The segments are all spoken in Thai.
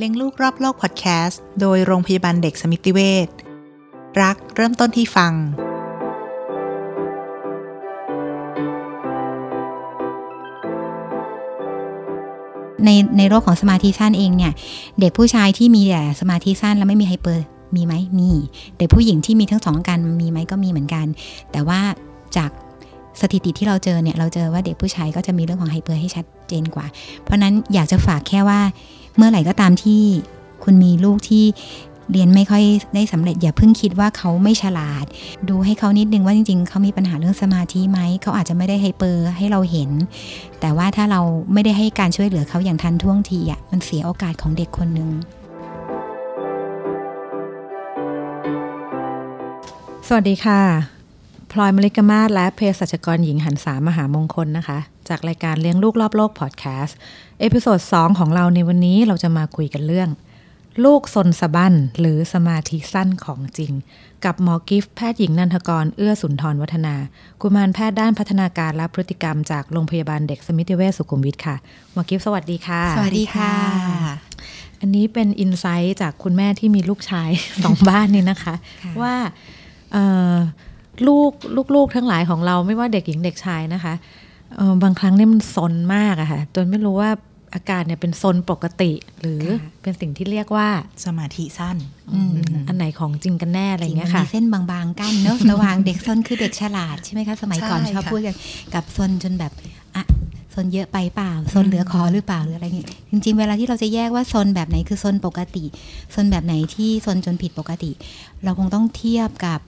เลี้ยงลูกรอบโลกพอดแคสต์โดยโรงพยาบาลเด็กสมิติเวชรักเริ่มต้นที่ฟัง ในในโรคของสมาธิสั้นเองเนี่ย เด็กผู้ชายที่มีแต่สมาธิสั้นแล้วไม่มี hyper มีไหมมี เด็กผู้หญิงที่มีทั้งสองอาการมีไหมก็มีเหมือนกัน แต่ว่าจาก สถิติที่เราเจอเนี่ยเราเจอว่าเด็กผู้ชายก็จะมีเรื่องของ hyper ให้ชัดเจนกว่า เพราะนั้นอยากจะฝากแค่ว่าเมื่อไหร่ก็ตามที่คุณมีลูกที่เรียนไม่ค่อยได้สำเร็จอย่าเพิ่งคิดว่าเขาไม่ฉลาด ดูให้เขานิดนึงว่าจริง ๆ เขามีปัญหาเรื่องสมาธิไหมเขาอาจจะไม่ได้ไฮเปอร์ให้เราเห็น แต่ว่าถ้าเราไม่ได้ให้การช่วยเหลือเขาอย่างทันท่วงทีอะมันเสียโอกาสของเด็กคนหนึ่งสวัสดีค่ะ พลอยมลิกมาศและเภสัชกรหญิงหันสามหามงคลนะคะ จากรายการเลี้ยงลูกรอบโลกพอดแคสต์ episode 2ของเราในวันนี้เราจะมาคุยกันเรื่อง ลูกซนสะบั้นหรือสมาธิสั้นของจริง กับหมอกิฟต์แพทย์หญิงนันทกร เอื้อสุนทรวัฒนา กุมารแพทย์ด้านพัฒนาการและพฤติกรรมจากโรงพยาบาลเด็กสมิติเวชสุขุมวิทค่ะหมอกิฟต์สวัสดีค่ะ สวัสดีค่ะ อันนี้เป็น insight จากคุณแม่ที่มีลูกชายสองบ้านนี่นะคะค่ะว่าเอ่อ ลูกลูกๆทั้งหลายของเราไม่ว่าเด็กหญิงเด็กชายนะคะเอ่อบางครั้งเนี่ยมันซนมากอะค่ะจนไม่รู้ว่าอาการเนี่ยเป็นซนปกติ หรือค่ะเป็นสิ่งที่เรียกว่าสมาธิสั้นอืมอันไหนของจริงกันแน่อะไรจริองย่างมัเงี้ยค่ะนมีเส้นบางๆกั้นเนอะระหว่างเด็กซนคือเด็กฉลาดใช่ไหมคะสมัยก่อนใช่ชอบค่ะพูดกันกับซนจนแบบอะซนเยอะไปเปล่าซนเหลือคอหรือเปล่าหรืออะไรเงี้ยจริงๆ เวลาที่เราจะแยกว่าซนแบบไหนคือซนปกติซนแบบไหนที่ซนจนผิดปกติ เราคงต้องเทียบกับอ่า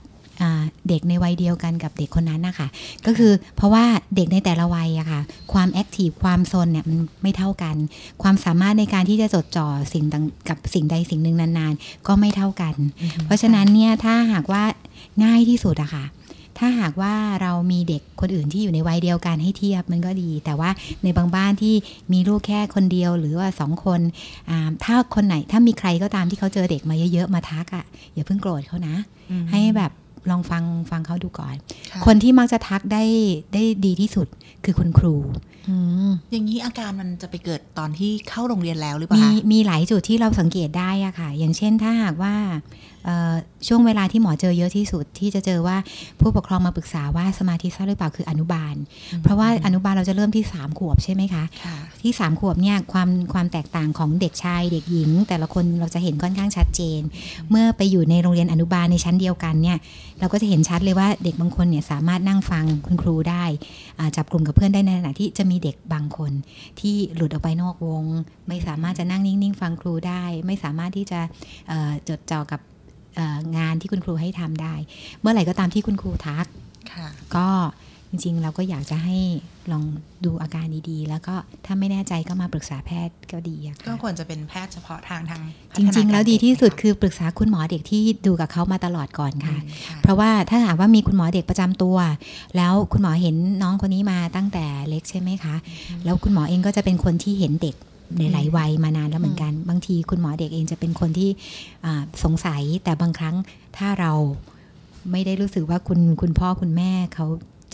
เด็กในวัยเดียวกันกับเด็กคนนั้นนะคะก็คือเพราะว่าเด็กในแต่ละวัยอะค่ะ ความแอคทีฟความซนเนี่ยมันไม่เท่ากัน ความสามารถในการที่จะจดจ่อสิ่งต่างกับสิ่งใดสิ่งหนึ่งนานๆ ก็ไม่เท่ากัน เพราะฉะนั้นเนี่ยถ้าหากว่าง่ายที่สุดอะค่ะถ้าหากว่าเรามีเด็กคนอื่นที่อยู่ในวัยเดียวกันให้เทียบมันก็ดี แต่ว่าในบางบ้านที่มีลูกแค่คนเดียวหรือว่าสองคนอ่าถ้าคนไหนถ้ามีใครก็ตามที่เขาเจอเด็กมาเยอะๆมาทักอะอย่าเพิ่งโกรธเขานะ ให้แบบ ลองฟังฟังเขาดูก่อนะคนที่มักจะทักได้ได้ดีที่สุดคือคุณครูอืมอย่างนี้อาการมันจะไปเกิดตอนที่เข้าโรงเรียนแล้วหรือเปล่ามีคะมีหลายจุดที่เราสังเกตได้อะค่ะ อย่างเช่นถ้าหากว่าเอ่อช่วงเวลาที่หมอเจอเยอะที่สุดที่จะเจอว่าผู้ปกครองมาปรึกษาว่าสมาธิสั้นหรือเปล่าคืออนุบาล เพราะว่าอนุบาลเราจะเริ่มที่ 3 ขวบใช่ไหมคะค่ะที่3ขวบเนี่ยความความแตกต่างของเด็กชายเด็กหญิง แต่ละคนเราจะเห็นค่อนข้างชัดเจน เมื่อไปอยู่ในโรงเรียนอนุบาลในชั้นเดียวกันเนี่ยเราก็จะเห็นชัดเลยว่าเด็กบางคนเนี่ยสามารถนั่งฟังคุณครูได้อ่าจับกลุ่มกับเพื่อนได้ในขณะที่จะมีเด็กบางคน ที่หลุดออกไปนอกวง ไม่สามารถจะนั่งนิ่งๆ ฟังครูได้ ไม่สามารถที่จะเอ่อจดจ่อกับเอ่อ งานที่คุณครูให้ทำได้ เมื่อไหร่ก็ตามที่คุณครูทักค่ะก็จริงๆ เราก็อยากจะให้ลองดูอาการดีๆ แล้วก็ถ้าไม่แน่ใจก็มาปรึกษาแพทย์ก็ดีอะก็ค่ะควรจะเป็นแพทย์เฉพาะทางทางพัจฒนาริง ๆ แล้วดีที่สุดกาคือปรึกษาคุณหมอเด็กที่ดูกับเขามาตลอดก่อนรค่ะอืมค่ะ เพราะว่าถ้าหากว่ามีคุณหมอเด็กประจำตัว แล้วคุณหมอเห็นน้องคนนี้มาตั้งแต่เล็กใช่ไหมคะ แล้วคุณหมอเองก็จะเป็นคนที่เห็นเด็ก ในหลายวัยมานานแล้วเหมือนกัน บางทีคุณหมอเด็กเองจะเป็นคนที่อ่าสงสัยแต่บางครั้งถ้าเราไม่ได้รู้สึกว่าคุณคุณพ่อคุณแม่เขา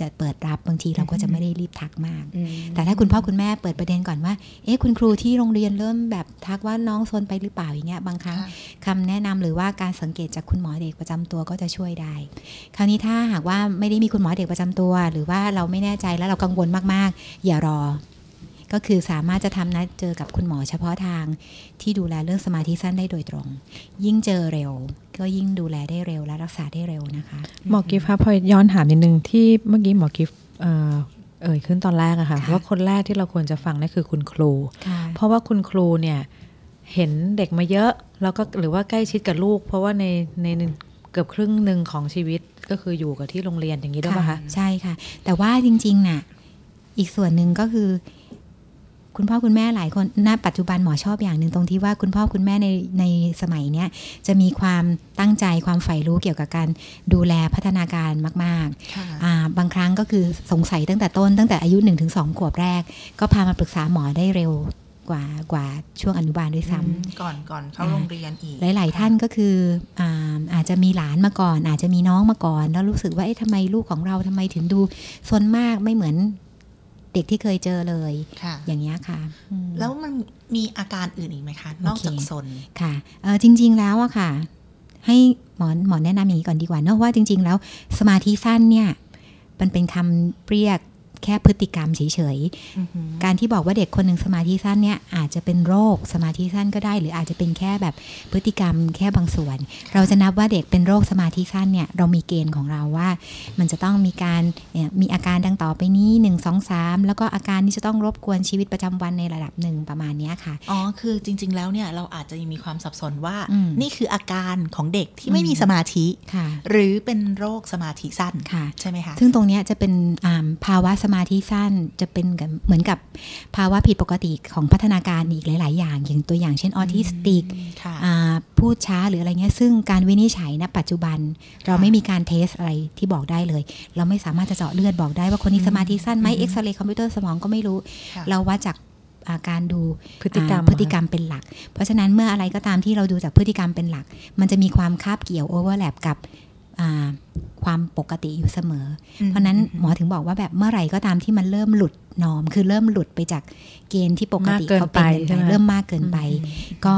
จะเปิดรับบางทีเราก็จะไม่ได้รีบทักมากอืมแต่ถ้าคุณพ่อคุณแม่เปิดประเด็นก่อนว่า เอ๊ะคุณครูที่โรงเรียนเริ่มแบบทักว่าน้องซนไปหรือเปล่าอย่างเงี้ยบางครั้งค่ะคำแนะนำหรือว่าการสังเกตจากคุณหมอเด็กประจำตัวก็จะช่วยได้ คราวนี้ถ้าหากว่าไม่ได้มีคุณหมอเด็กประจำตัว หรือว่าเราไม่แน่ใจแล้วเรากังวลมากๆ อย่ารอ ก็คือสามารถจะทำนัดเจอกับคุณหมอเฉพาะทางที่ดูแลเรื่องสมาธิสั้นได้โดยตรง ยิ่งเจอเร็ว ก็ยิ่งดูแลได้เร็วและรักษาได้เร็วนะคะหมอกิฟต์คะพอย้อนถามนิดนึงที่เมื่อกี้หมอกิฟต์เอ่อเอ่ยขึ้นตอนแรกอะค่ะค่ะว่าคนแรกที่เราควรจะฟังนั่นคือคุณครูค่ะเพราะว่าคุณครูเนี่ยเห็นเด็กมาเยอะแล้วก็หรือว่าใกล้ชิดกับลูก เพราะว่าในในเกือบครึ่งหนึ่งของชีวิตก็คืออยู่กับที่โรงเรียนอย่างนี้ด้วยป่ะคะใช่ค่ะ แต่ว่าจริงๆน่ะอีกส่วนหนึ่งก็คือ คุณพ่อคุณแม่หลายคนณปัจจุบันหมอชอบอย่างหนึ่งตรงที่ว่าคุณพ่อคุณแม่ในในสมัยเนี้ยจะมีความตั้งใจความใฝ่รู้เกี่ยวกับการดูแลพัฒนาการมากค่ะๆอ่าบางครั้งก็คือสงสัยตั้งแต่ต้นตั้งแต่อายุ1นถึงสขวบแรก ก็พามาปรึกษาหมอได้เร็วกว่ากว่าช่วงอนุบาลด้วยซ้ำอืมก่อนก่อนเข้าโรงเรียนอีก หลาย ๆ ท่านก็คืออาอาจจะมีหลานมาก่อน อาจจะมีน้องมาก่อน แล้วรู้สึกว่าเอ๊ะทำไมลูกของเราทำไมถึงดูซนมากไม่เหมือน ด็กที่เคยเจอเลยค่ะอย่างเงี้ยค่ะอืมแล้วมันมีอาการอื่นอีกไหมคะ นอกจากโอเคซนค่ะเออจริง ๆแล้วอะค่ะ ให้หมอหมอแนะนำอย่างนี้ก่อนดีกว่าเนอะว่าจริง ๆ แล้วสมาธิสั้นเนี่ยมันเป็นคำเรียก แค่พฤติกรรมเฉยๆ การที่บอกว่าเด็กคนหนึ่งสมาธิสั้นเนี่ยอาจจะเป็นโรคสมาธิสั้นก็ได้ หรืออาจจะเป็นแค่แบบพฤติกรรมแค่บางส่วน เราจะนับว่าเด็กเป็นโรคสมาธิสั้นเนี่ยเรามีเกณฑ์ของเราว่า มันจะต้องมีการเนี่ยมีอาการดังต่อไปนี้1 2 3 แล้วก็อาการที่จะต้องรบกวนชีวิตประจำวันในระดับหนึ่งประมาณเนี้ยค่ะ อ๋อ คือจริง ๆ แล้วเนี่ยเราอาจจะยังมีความสับสนว่าอืมนี่คืออาการของเด็กที่ไม่มีสมาธิค่ะหรือเป็นโรคสมาธิสั้นค่ะใช่ไหมคะ ซึ่งตรงเนี้ยจะเป็นอ่าภาวะสมาธิสั้นจะเป็นกับเหมือนกับภาวะผิดปกติของพัฒนาการอีกหลาย ๆ อย่าง อย่างตัวอย่างเช่นออทิสติกค่ะอ่าพูดช้าหรืออะไรเงี้ยซึ่งการวินิจฉัยณปัจจุบัน เราไม่มีการ test อะไรที่บอกได้เลย เราไม่สามารถจะเจาะเลือดบอกได้ว่าคนนี้สมาธิสั้นไหมเอ็กซเรย์คอมพิวเตอร์สมองก็ไม่รู้ค่ะเราวัดจากอ่าการดูพฤติกรรมอ่าพฤติกรรมเป็นหลัก เพราะฉะนั้นเมื่ออะไรก็ตามที่เราดูจากพฤติกรรมเป็นหลัก มันจะมีความคาบเกี่ยว overlap กับอ่า ความปกติอยู่เสมอ เพราะฉะนั้นหมอถึงบอกว่าแบบเมื่อไหร่ก็ตามที่มันเริ่มหลุด norm คือเริ่มหลุดไปจากเกณฑ์ที่ปกติมากเกินเขาเป็นไปกันใช่ไหมเริ่มมากเกินไป ก็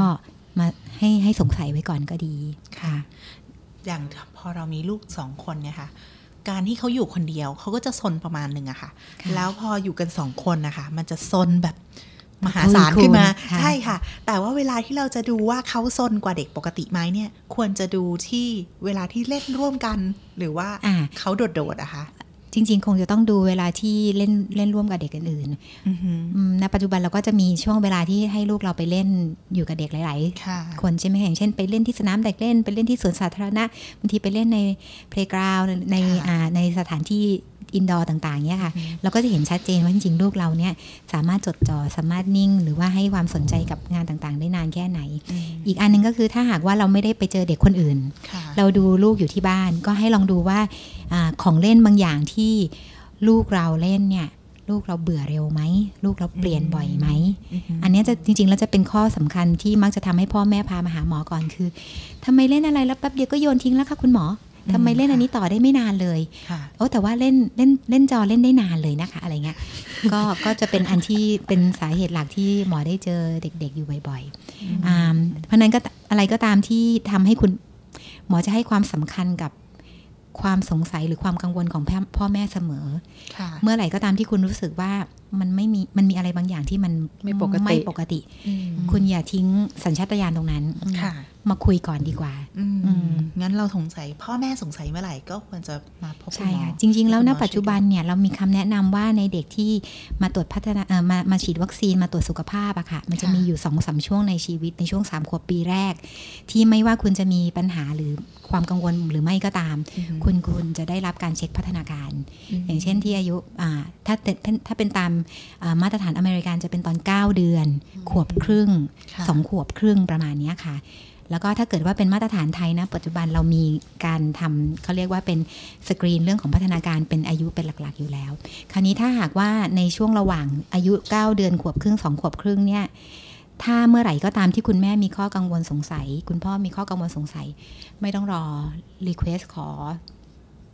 มาให้ให้สงสัยไว้ก่อนก็ดีค่ะ อย่างพอเรามีลูกสองคนเนี่ยค่ะ การที่เขาอยู่คนเดียวเขาก็จะซนประมาณหนึ่งอะค่ะค่ะแล้วพออยู่กันสองคนนะคะ มันจะซนแบบ มหาทวีศาลคูณขึ้นมาค่ะใช่ค่ะ แต่ว่าเวลาที่เราจะดูว่าเขาซนกว่าเด็กปกติไหมเนี่ย ควรจะดูที่เวลาที่เล่นร่วมกัน หรือว่าอ่าเขาโดดๆอะคะจริง ๆ คงจะต้องดูเวลาที่เล่นเล่นร่วมกับเด็กอื่นอือหือๆอืมณปัจจุบันเราก็จะมีช่วงเวลาที่ให้ลูกเราไปเล่นอยู่กับเด็กหลายๆค่ะคนใช่ไหมอย่างเช่น ไปเล่นที่สนามเด็กเล่น ไปเล่นที่สวนสาธารณะบางทีไปเล่นในเพล y g กราวในค่ะอ่าในสถานที่ อินดอร์ต่างๆเนี่ยค่ะ เราก็จะเห็นชัดเจนว่าจริงๆลูกเราเนี่ยสามารถจดจ่อสามารถนิ่ง หรือว่าให้ความสนใจกับงานต่างๆ ได้นานแค่ไหนอืมอีกอันหนึงก็คือถ้าหากว่าเราไม่ได้ไปเจอเด็กคนอื่นค่ะเราดูลูกอยู่ที่บ้าน ก็ให้ลองดูว่าอาของเล่นบางอย่างที่ลูกเราเล่นเนี่ยลูกเราเบื่อเร็วไหม ลูกเราเปลี่ยนบ่อยไหม อันเนี้ยจะจริงๆ แล้วจะเป็นข้อสำคัญที่มักจะทำให้พ่อแม่พามาหาหมอก่อนคือทำไมเล่นอะไรแล้วแป๊บเดียวก็โยนทิ้งแล้วค่ะคุณหมอ ทำไมเล่นอันนี้ต่อได้ไม่นานเลยค่ะโอ้แต่ว่าเล่นเล่นเล่นจอเล่นได้นานเลยนะคะ อะไรเงี้ยก็ก็จะเป็นอันที่เป็นสาเหตุหลักที่หมอได้เจอเด็ก ๆ อยู่บ่อยๆอ่าเพราะฉะนั้นก็อะไรก็ตามที่ทำให้คุณหมอจะให้ความสำคัญกับความสงสัยหรือความกังวลของพ่อพ่อแม่เสมอค่ะเมื่อไหร่ก็ตามที่คุณรู้สึกว่ามันไม่มีมันมีอะไรบางอย่างที่มันไม่ปกติไม่ปกติอืมคุณอย่าทิ้งสัญชาตญาณตรงนั้นค่ะมาคุยก่อนดีกว่าอืมอืมงั้นเราสงสัย พ่อแม่สงสัยเมื่อไหร่ก็ควรจะมาพบคุณใช่หมอค่ะจริง ๆ แล้วณให้คุณหมอปัจจุบันเนี่ยเรามีคำแนะนำว่าในเด็กที่มาตรวจพัฒนาเอ่อมามาฉีดวัคซีนมาตรวจสุขภาพอะค่ะ มันจะมีอยู่สองสามช่วงในชีวิตในช่วง3ขวบปีแรก ที่ไม่ว่าคุณจะมีปัญหาหรือความกังวลหรือไม่ก็ตามอืมคุณคุณจะได้รับการเช็คพัฒนาการมอย่างเช่นที่อายุอ่าถ้าถ้าถ้าเป็นตามอ่ามาตรฐานอเมริกันจะเป็นตอน 9 เดือน ขวบครึ่งค่ะสองขวบครึ่งประมาณเนี้ยค่ะ แล้วก็ถ้าเกิดว่าเป็นมาตรฐานไทยนะ ปัจจุบันเรามีการทำเขาเรียกว่าเป็นสกรีนเรื่องของพัฒนาการเป็นอายุเป็นหลักๆอยู่แล้ว คราวนี้ถ้าหากว่าในช่วงระหว่างอายุ 9 เดือนขวบครึ่งสองขวบครึ่งเนี่ยถ้าเมื่อไหร่ก็ตามที่คุณแม่มีข้อกังวลสงสัย คุณพ่อมีข้อกังวลสงสัย ไม่ต้องรอ request ขอ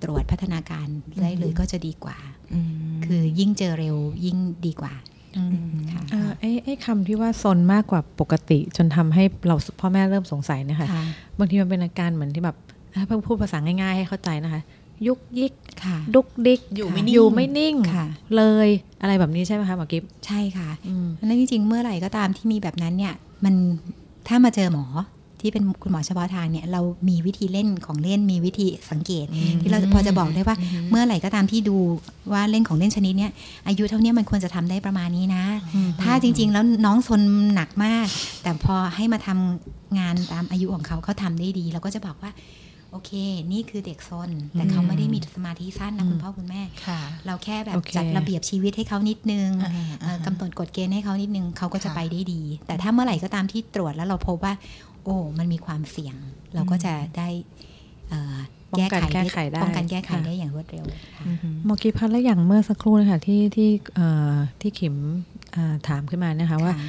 ตรวจพัฒนาการได้เลยก็จะดีกว่าอืมคือยิ่งเจอเร็วยิ่งดีกว่าอืมค่ะเอ่อ ไอ้ไอ้คำที่ว่าซนมากกว่าปกติจนทำให้เราพ่อแม่เริ่มสงสัยเนะคะค่ะบางทีมันเป็นอาการเหมือนที่แบบอะเพิ่งพูดภาษาง่ายๆให้เข้าใจนะคะ ยุกยิกค่ะดุกดิกอยู่ไม่นิ่งอยู่ไม่นิ่งค่ะเลยอะไรแบบนี้ใช่ไหมคะหมอกิฟใช่ค่ะอืมเพราะฉะนั้นจริงๆเมื่อไหร่ก็ตามที่มีแบบนั้นเนี่ย มันถ้ามาเจอหมอ ที่เป็นคุณหมอเฉพาะทางเนี่ยเรามีวิธีเล่นของเล่นมีวิธีสังเกต ที่เราพอจะบอกได้ว่าเมื่อไหร่ก็ตามที่ดูว่าเล่นของเล่นชนิดเนี้ยอายุเท่าเนี้ยมันควรจะทำได้ประมาณนี้นะ ถ้าจริง ๆ แล้วน้องซนหนักมาก แต่พอให้มาทำงานตามอายุของเขาเขาทำได้ดี เราก็จะบอกว่าโอเค นี่คือเด็กซน แต่เขาไม่ได้มีสมาธิสั้นนะคุณพ่อคุณแม่ค่ะเราแค่แบบโอเคจัดระเบียบชีวิตให้เขานิดนึงอ่าเอ่ออ่ากำหนดกฎเกณฑ์ให้เขานิดนึงเขาก็จะค่ะไปได้ดี แต่ถ้าเมื่อไหร่ก็ตามที่ตรวจแล้วเราพบว่า โอ้มันมีความเสี่ยง เราก็จะได้เอ่อป้องกันแก้ไขได้ป้องกันแก้ไขค่ะได้อย่างรวดเร็วค่ะอือหือหมอกิฟพัดแล้วอย่างเมื่อสักครู่นะคะที่ที่เอ่อที่ขิมอ่าถามขึ้นมานะคะว่าค่ะ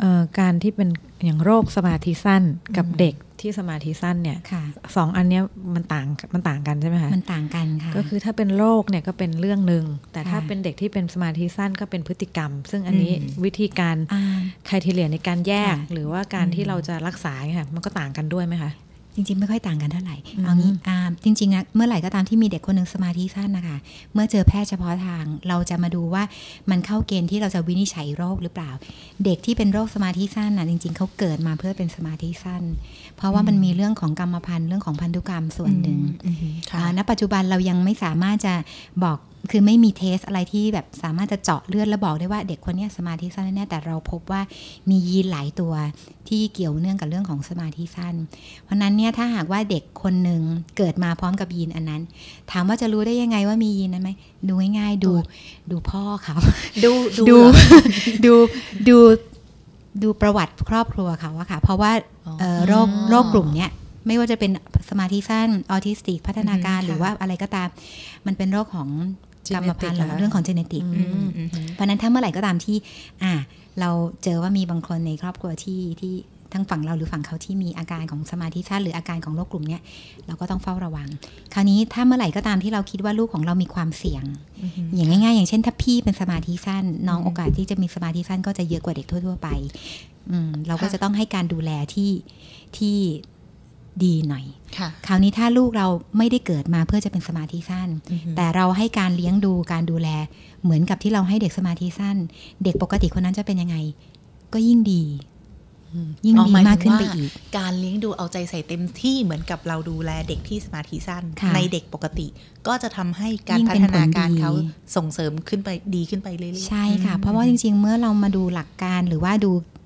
เอ่อการที่เป็นอย่างโรคสมาธิสั้นกับอืมเด็ก ที่สมาธิสั้นเนี่ยค่ะสองอันเนี้ยมันต่างมันต่างกันใช่ไหมคะมันต่างกันค่ะก็คือถ้าเป็นโรคเนี่ยก็เป็นเรื่องหนึ่งแต่ถ้าค่ะเป็นเด็กที่เป็นสมาธิสั้นก็เป็นพฤติกรรม ซึ่งอันนี้อืมวิธีการอ่าคทีเลียในการแยกค่ะหรือว่าการที่เราจะรักษาเนี่ยค่ะมันก็ต่างกันด้วยไหมคะจริงๆ ไม่ค่อยต่างกันเท่าไหร่อืมเอางี้อ่าจริงๆนะเมื่อไหร่ก็ตามที่มีเด็กคนหนึ่งสมาธิสั้นนะคะ เมื่อเจอแพทย์เฉพาะทาง เราจะมาดูว่ามันเข้าเกณฑ์ที่เราจะวินิจฉัยโรคหรือเปล่า เด็กที่เป็นโรคสมาธิสั้นนะจริง ๆเขาเกิดมาเพื่อเป็นสมาธิสั้น เพราะว่ามันมีเรื่องของกรรมพันธุ์เรื่องของพันธุกรรมส่วนหนึ่งอืมค่ะอ่าณปัจจุบันเรายังไม่สามารถจะบอกคือไม่มีเทสอะไรที่แบบสามารถจะเจาะเลือดแล้วบอกได้ว่าเด็กคนเนี้ยสมาธิสั้นแน่ๆแต่เราพบว่ามียีนหลายตัวที่เกี่ยวเนื่องกับเรื่องของสมาธิสั้น เพราะฉะนั้นเนี่ยถ้าหากว่าเด็กคนหนึ่งเกิดมาพร้อมกับยีนอันนั้น ถามว่าจะรู้ได้ยังไงว่ามียีนนั้นไหมดูง่ายๆดูดูพ่อเขา ดูดูเหรอดูดู ดูประวัติครอบครัวเขาอะค่ะ เพราะว่าอ๋อเอ่อโรคโรคกลุ่มเนี้ยไม่ว่าจะเป็นสมาธิสั้นออทิสติก พัฒนาการอืมค่ะหรือว่าอะไรก็ตาม มันเป็นโรคของกรรมพันธุ์ห Genetic รือเรื่องของ genetic อือืมอืมเพราะฉะนั้นถ้าเมื่อไหร่ก็ตามที่ อ่า เราเจอว่ามีบางคนในครอบครัวที่ที่ ทั้งฝั่งเราหรือฝั่งเขาที่มีอาการของสมาธิสั้นหรืออาการของโรคกลุ่มเนี้ยเราก็ต้องเฝ้าระวัง คราวนี้ถ้าเมื่อไหร่ก็ตามที่เราคิดว่าลูกของเรามีความเสี่ยง อย่างง่าย ๆ อย่างเช่นถ้าพี่เป็นสมาธิสั้น น้องโอกาสที่จะมีสมาธิสั้นก็จะเยอะกว่าเด็กทั่ว ๆ ไปอืมเราก็ค่ะจะต้องให้การดูแลที่ที่ดีหน่อยค่ะคราวนี้ถ้าลูกเราไม่ได้เกิดมาเพื่อจะเป็นสมาธิสั้น แต่เราให้การเลี้ยงดูการดูแล เหมือนกับที่เราให้เด็กสมาธิสั้น เด็กปกติคนนั้นจะเป็นยังไง ก็ยิ่งดี ยิ่งอ๋อดีหมายถึงมากขึ้นไปว่าอีก การเลี้ยงดูเอาใจใส่เต็มที่เหมือนกับเราดูแลเด็กที่สมาธิสั้นค่ะในเด็กปกติ ก็จะทำให้การยิ่งพัเป็นฒนาการผลดีเขาส่งเสริมขึ้นไปดีขึ้นไปเรื่อยๆใช่ค่ะ เพราะว่าจริง ๆ เมื่อเรามาดูหลักการหรือว่าดูอ่า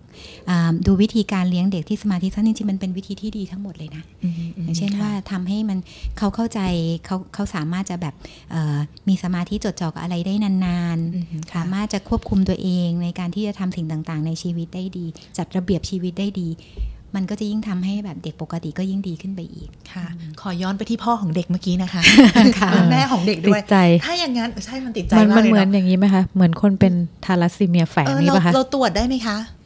ดูวิธีการเลี้ยงเด็กที่สมาธิสั้นจริงๆมันเป็นวิธีที่ดีทั้งหมดเลยนะอืมอืมอย่างเช่นค่ะว่าทำให้มันเขาเข้าใจเขาเขาสามารถจะแบบเอ่อมีสมาธิจดจ่อกับอะไรได้นานอืมๆสามารถจะควบคุมตัวเองในการที่จะทำสิ่งต่างๆ ในชีวิตได้ดี จัดระเบียบชีวิตได้ดีมันก็จะยิ่งทำให้แบบเด็กปกติก็ยิ่งดีขึ้นไปอีกค่ะ ขอย้อนไปที่พ่อของเด็กเมื่อกี้นะคะค่ะแม่ของเด็กติด้วยดใจ ถ้าอย่างนั้นใช่มันติดใจมันมามักนเลยเหมือนเนาะอย่างนี้ไหมคะ เหมือนคนเป็นทาลัสซีเมียแฝงเออนี่เราปะคะเราตรวจได้ไหมคะอ่า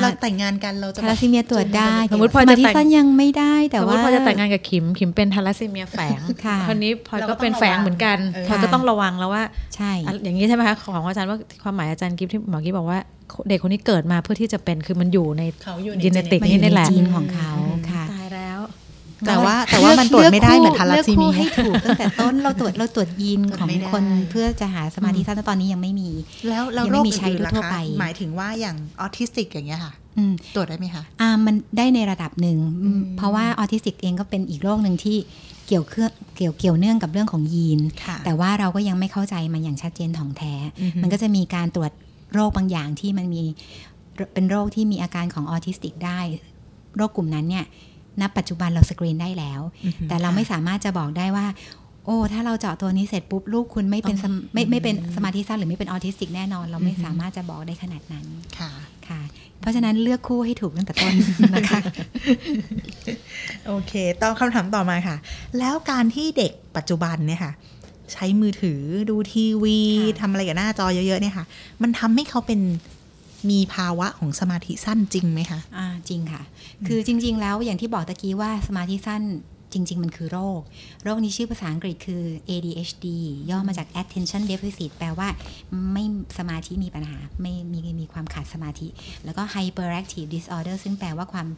เราแต่งงานกันเราจะทาราซีเมียตรวจได้สมมุติพอสจะมาธิแต่งสั้นยังไม่ได้แต่สมมว่าติพอจะแต่งงานกับขิมขิมเป็นทาลัสซีเมียแฝงค่ะคนนี้พลอยเราก็ก็เป็นต้องระวังแฝงเหมือนกันเออพลอยก็ต้องระวังแล้วว่าใช่อะอย่างนี้ใช่ไหมคะของอาจารย์ว่าความหมายอาจารย์กิฟที่หมอกิฟบอกว่าเด็กคนนี้เกิดมาเพื่อที่จะเป็นคือมันอยู่ในเขาอยู่ใน genetic มันอยู่นี่ในแหละจีนของเขาค่ะตายแล้ว แต่ว่าแต่ว่ามันตรวจไม่ได้เหมือนทาลัสซีเลืเมีอกคู่ยให้ถูกตั้งแต่ต้นเราตรวจเราตรวจยีนของไม่ได้คนเพื่อจะหาสมาธิสั้นแต่ตอนนี้ยังไม่มี แล้วแล้วยังโรไม่คมีใช้อื่นๆล่ะทั่วคะไป หมายถึงว่าอย่างออทิสติกอย่างเงี้ยค่ะอืมตรวจได้ไหมคะอ่ามันได้ในระดับหนึ่งอืมเพราะว่าออทิสติกเองก็เป็นอีกโรคหนึ่งที่เกี่ยวเครื่องเกี่ยวเกี่ยวเนื่องกับเรื่องของยีนค่ะแต่ว่าเราก็ยังไม่เข้าใจมันอย่างชัดเจนถ่องแท้อือฮึมันก็จะมีการตรวจโรคบางอย่างที่มันมีเป็นโรคที่มีอาการของออทิสติกได้ โรคกลุ่มนั้นเนี่ย ณปัจจุบันเราสกรีนได้แล้วอือฮึแต่เราไม่สามารถจะบอกได้ว่า โอ้ ถ้าเราเจาะตัวนี้เสร็จปุ๊บลูกคุณไม่เป็นสมไม่ไม่เป็นสมาธิสั้นหรือไม่เป็นออทิสติกแน่นอน เราไม่สามารถจะบอกได้ขนาดนั้นค่ะค่ะ เพราะฉะนั้นเลือกคู่ให้ถูกตั้งแต่ต้นนะคะโอเคต่อคำถามต่อมาค่ะ แล้วการที่เด็กปัจจุบันเนี่ยค่ะใช้มือถือดูทีวีค่ะทำอะไรกับหน้าจอเยอะๆเนี่ยค่ะ มันทำให้เขาเป็น มีภาวะของสมาธิสั้นจริงไหมคะอ่าจริงค่ะ คือจริง ๆ แล้วอย่างที่บอกตะกี้ว่าสมาธิสั้นจริง ๆ มันคือโรค โรคนี้ชื่อภาษาอังกฤษคือ ADHD ย่อมาจาก attention deficit แปลว่าไม่สมาธิมีปัญหา ไม่มีมีความขาดสมาธิ แล้วก็ hyperactive disorder ซึ่งแปลว่าความ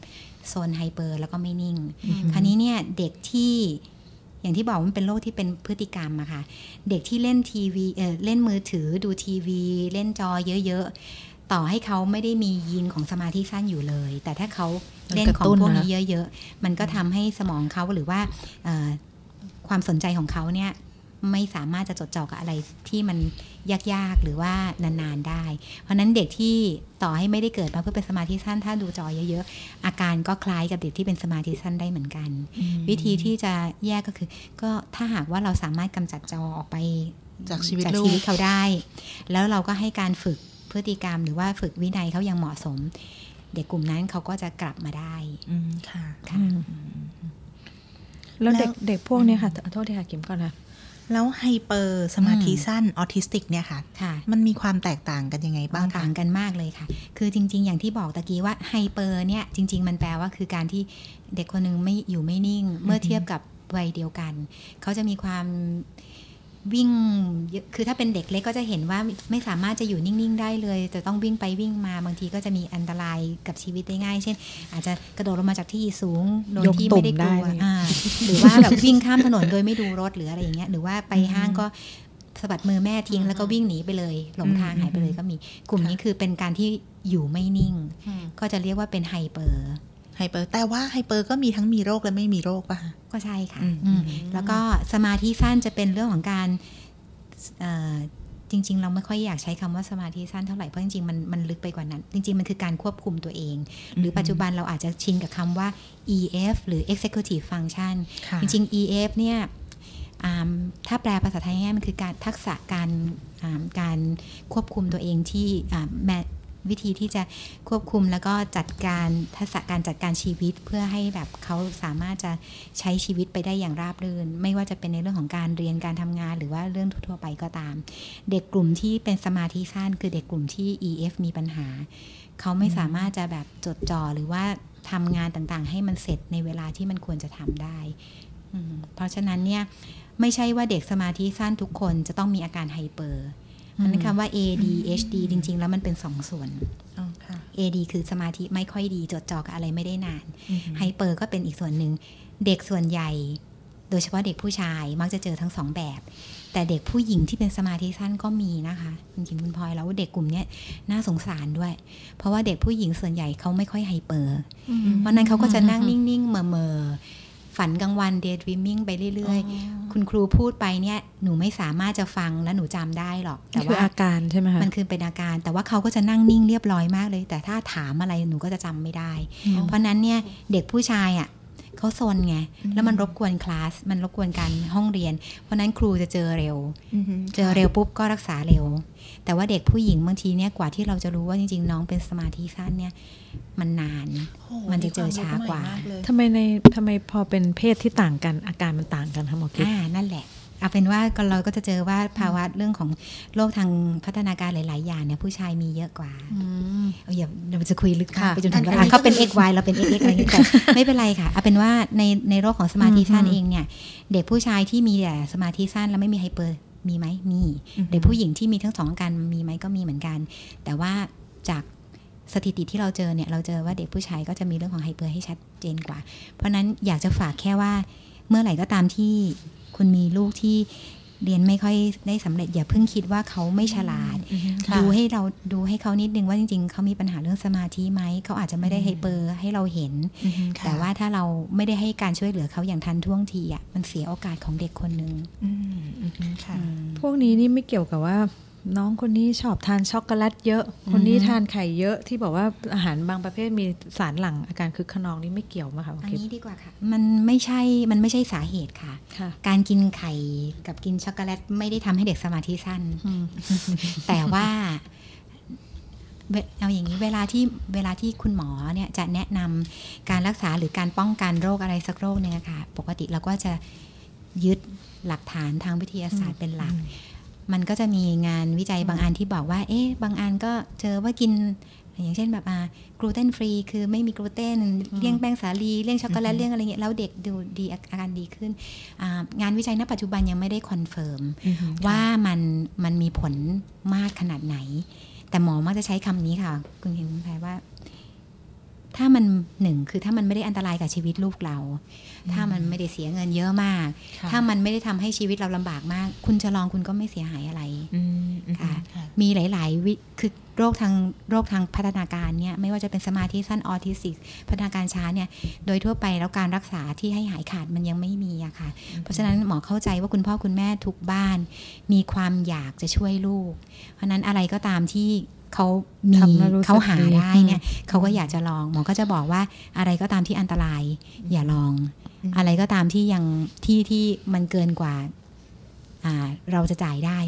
โซนไฮเปอร์แล้วก็ไม่นิ่ง คราวนี้เนี่ยเด็กที่อย่างที่บอกว่ามันเป็นโรคที่เป็นพฤติกรรมอะค่ะ เด็กที่เล่นทีวีเออเล่นมือถือดูทีวี เล่นจอเยอะๆ ต่อให้เขาไม่ได้มียีนของสมาธิสั้นอยู่เลย แต่ถ้าเขาเล่นของพวกนี้เยอะๆ มันก็ทำให้สมองเขาหรือว่าเอ่อความสนใจของเขาเนี่ยไม่สามารถจะจดจ่อกับอะไรที่มันยากๆ หรือว่านานๆได้ เพราะฉะนั้นเด็กที่ต่อให้ไม่ได้เกิดมาเพื่อเป็นสมาธิสั้น ถ้าดูจอเยอะๆ อาการก็คล้ายกับเด็กที่เป็นสมาธิสั้นได้เหมือนกัน วิธีที่จะแยกก็คือ ก็ถ้าหากว่าเราสามารถกำจัดจอออกไปจากชีวิตจากลูกชีวิตเขาได้ แล้วเราก็ให้การฝึก พฤติกรรม หรือว่าฝึกวินัยเขาอย่างเหมาะสม เด็กกลุ่มนั้นเขาก็จะกลับมาได้อืมค่ะค่ะแล้วเด็กแล้วเด็กพวกเนี้ยค่ะขอโทษทีค่ะกิมก่อนนะแล้วไฮเปอร์สมาธิสั้นออทิสติกเนี่ยค่ะค่ะมันมีความแตกต่างกันยังไงบ้างคะต่างกันมากเลยค่ะ คือจริง ๆ อย่างที่บอกตะกี้ว่าไฮเปอร์เนี่ยจริง ๆ มันแปลว่าคือการที่เด็กคนหนึงไม่อยู่ไม่นิ่ง เมื่อเทียบกับวัยเดียวกัน เขาจะมีความ วิ่งเยอะคือถ้าเป็นเด็กเล็กก็จะเห็นว่าไม่ไม่สามารถจะอยู่นิ่ง ๆ ได้เลย จะต้องวิ่งไปวิ่งมาบางทีก็จะมีอันตรายกับชีวิตได้ง่าย เช่น อาจจะกระโดดลงมาจากที่สูงโดยยกที่ตุ่ไม่มได้กได้ลัวเลยอ่าหรือว่าแบบวิ่งข้ามถนนโดยไม่ดูรถหรืออะไรอย่างเงี้ยหรือว่าไปห้างก็สะบัดมือแม่ทิ้งแล้วก็วิ่งหนีไปเลย หลงทางหายไปเลยก็มี กลุ่มนี้คือเป็นการที่อยู่ไม่นิ่ง ก็จะเรียกว่าเป็น hyper hyper แต่ว่า hyper ก็มีทั้งมีโรคและไม่มีโรคป่ะคะก็ใช่ค่ะอืมอืมแล้วก็สมาธิสั้นจะเป็นเรื่องของการเอ่อจริง ๆ เราไม่ค่อยอยากใช้คำว่าสมาธิสั้นเท่าไหร่เพราะจริงๆมันมันลึกไปกว่านั้น จริง ๆ มันคือการควบคุมตัวเอง หรือปัจจุบันเราอาจจะชินกับคำว่า EF หรือ Executive Function ค่ะจริง ๆ EF เนี่ยอ่าถ้าแปลภาษาไทยง่ายๆมันคือการทักษะการอ่าการควบคุมตัวเองที่อ่าแม วิธีที่จะควบคุมแล้วก็จัดการทักษะการจัดการชีวิต เพื่อให้แบบเขาสามารถจะใช้ชีวิตไปได้อย่างราบรื่น ไม่ว่าจะเป็นในเรื่องของการเรียนการทำงาน หรือว่าเรื่องทั่วไปก็ตาม เด็กกลุ่มที่เป็นสมาธิสั้นคือเด็กกลุ่มที่ EF มีปัญหา เขาไม่สามารถจะแบบจดจ่อหรือว่าทำงานต่างๆ ให้มันเสร็จในเวลาที่มันควรจะทำได้ เพราะฉะนั้นเนี่ยไม่ใช่ว่าเด็กสมาธิสั้นทุกคนจะต้องมีอาการไฮเปอร์ นเป็นคำว่า ADHD จริง ๆ แล้วมันเป็นสองส่วนอ๋อค่ะ AD คือสมาธิไม่ค่อยดีจดจ่อกับอะไรไม่ได้นานอือฮึไฮเปอร์ก็เป็นอีกส่วนหนึ่ง เด็กส่วนใหญ่ โดยเฉพาะเด็กผู้ชายมักจะเจอทั้งสองแบบ แต่เด็กผู้หญิงที่เป็นสมาธิสั้นก็มีนะคะจริงๆคุณพลอยแล้วเด็กกลุ่มเนี้ยน่าสงสารด้วย เพราะว่าเด็กผู้หญิงส่วนใหญ่เขาไม่ค่อยไฮเปอร์เพราะนั้นเขาก็จะนั่งนิ่งๆเหม่อๆ ฝันกลางวัน daydreaming ไปเรื่อยๆ คุณครูพูดไปเนี่ยหนูไม่สามารถจะฟังและหนูจำได้หรอก แต่นี่คือว่าอาการใช่ไหมคะมันคือเป็นอาการ แต่ว่าเขาก็จะนั่งนิ่งเรียบร้อยมากเลย แต่ถ้าถามอะไรหนูก็จะจำไม่ได้ เพราะนั้นเนี่ยเด็กผู้ชายอะ เขาซนไง แล้วมันรบกวนคลาส มันรบกวนการห้องเรียน เพราะนั้นครูจะเจอเร็วอือฮึเจอเร็วปุ๊บก็รักษาเร็ว แต่ว่าเด็กผู้หญิงบางทีเนี่ยกว่าที่เราจะรู้ว่าจริง ๆ น้องเป็นสมาธิสั้นเนี่ย มันนานโอ้โหมันจะเจอช้ากว่ามีคมรู้ใหม่มเลยทำไมในทำไมพอเป็นเพศที่ต่างกันอาการมันต่างกันคะหมอกิ๊ฟอ่านั่นแหละ เอาเป็นว่าก็เราก็จะเจอว่าภาวะเรื่องของโรคทางพัฒนาการหลาย ๆ อย่างเนี่ยผู้ชายมีเยอะกว่าเอาอย่าเราจะคุยลึกมากค่ะไปจนถึงอันว่าอะเขาเป็นอันนี้ x y เราเป็น x x อะไรอย่างเงี้ยแต่ไม่เป็นไรค่ะเอาเป็นว่าในในโรคของสมาธิสั้นอืมเองเนี่ยเด็กผู้ชายที่มีแต่สมาธิสั้นแล้วไม่มีไฮเปอร์มีไหมมีอือฮึเด็กผู้หญิงที่มีทั้งสองอาการมีไหมก็มีเหมือนกัน แต่ว่าจากสถิติที่เราเจอเนี่ยเราเจอว่าเด็กผู้ชายก็จะมีเรื่องของไฮเปอร์ให้ชัดเจนกว่า เพราะฉะนั้นอยากจะฝากแค่ว่าเมื่อไหร่ก็ตามที่ คุณมีลูกที่เรียนไม่ค่อยได้สำเร็จอย่าเพิ่งคิดว่าเขาไม่ฉลาดอือฮึค่ะดูให้เราดูให้เขานิดนึงว่าจริง ๆ เขามีปัญหาเรื่องสมาธิไหมเขาอาจจะไม่ได้ไฮเปอร์ให้เราเห็นอือฮึค่ะแต่ว่าถ้าเราไม่ได้ให้การช่วยเหลือเขาอย่างทันท่วงทีอะมันเสียโอกาสของเด็กคนหนึ่งอืมอือฮึค่ะอืมพวกนี้นี่ไม่เกี่ยวกับว่า น้องคนนี้ชอบทานช็อกโกแลตเยอะ คนนี้ทานไข่เยอะที่บอกว่าอาหารบางประเภทมีสารเร่งอาการคึกขนองนี่ไม่เกี่ยวมาค่ะหมออันกิ๊ฟนี้ดีกว่าค่ะ มันไม่ใช่มันไม่ใช่สาเหตุค่ะค่ะการกินไข่กับกินช็อกโกแลตไม่ได้ทำให้เด็กสมาธิสั้น แต่ว่าเวเอาอย่างนี้เวลาที่เวลาที่คุณหมอเนี่ยจะแนะนำการรักษาหรือการป้องกันโรคอะไรสักโรคหนึงอะค่ะ ปกติเราก็จะยึดหลักฐานทางวิทยาศาสตร์เป็นหลัก มันก็จะมีงานวิจัยบางอันที่บอกว่า เอ๊ะ บางอันก็เจอว่ากิน อย่างเช่นแบบอ่า gluten free คือไม่มีกลูเตนเลี่ยงแป้งสาลีเลี่ยงช็อกโกแลตเลี่ยงอะไรเงี้ยแล้วเด็กดูดีอาการดีขึ้นอ่างานวิจัยณปัจจุบันยังไม่ได้ confirm อือฮึว่ามันมันมีผลมากขนาดไหน แต่หมอมักจะใช้คำนี้ค่ะ คุณเห็นคุณแพรว่า ถ้ามันหนึ่งคือถ้ามันไม่ได้อันตรายกับชีวิตลูกเรา ถ้ามันไม่ได้เสียเงินเยอะมากค่ะถ้ามันไม่ได้ทำให้ชีวิตเราลำบากมาก คุณจะลองคุณก็ไม่เสียหายอะไรอืมอือฮึค่ะค่ะมีหลายๆวิคือโรคทางโรคทางพัฒนาการเนี่ยไม่ว่าจะเป็นสมาธิสั้นออทิสติกพัฒนาการช้าเนี่ยโดยทั่วไปแล้วการรักษาที่ให้หายขาดมันยังไม่มีอะค่ะ เพราะฉะนั้นหมอเข้าใจว่าคุณพ่อคุณแม่ทุกบ้าน มีความอยากจะช่วยลูก เพราะฉะนั้นอะไรก็ตามที่ เขามีทำแล้วรู้สึกเขาหาดีได้เนี่ยเขาก็อยากจะลองหมอก็จะบอกว่าอะไรก็ตามที่อันตราย อย่าลองอืมอะไรก็ตามที่ยังที่ที่มันเกินกว่าอ่าเราจะจ่ายได้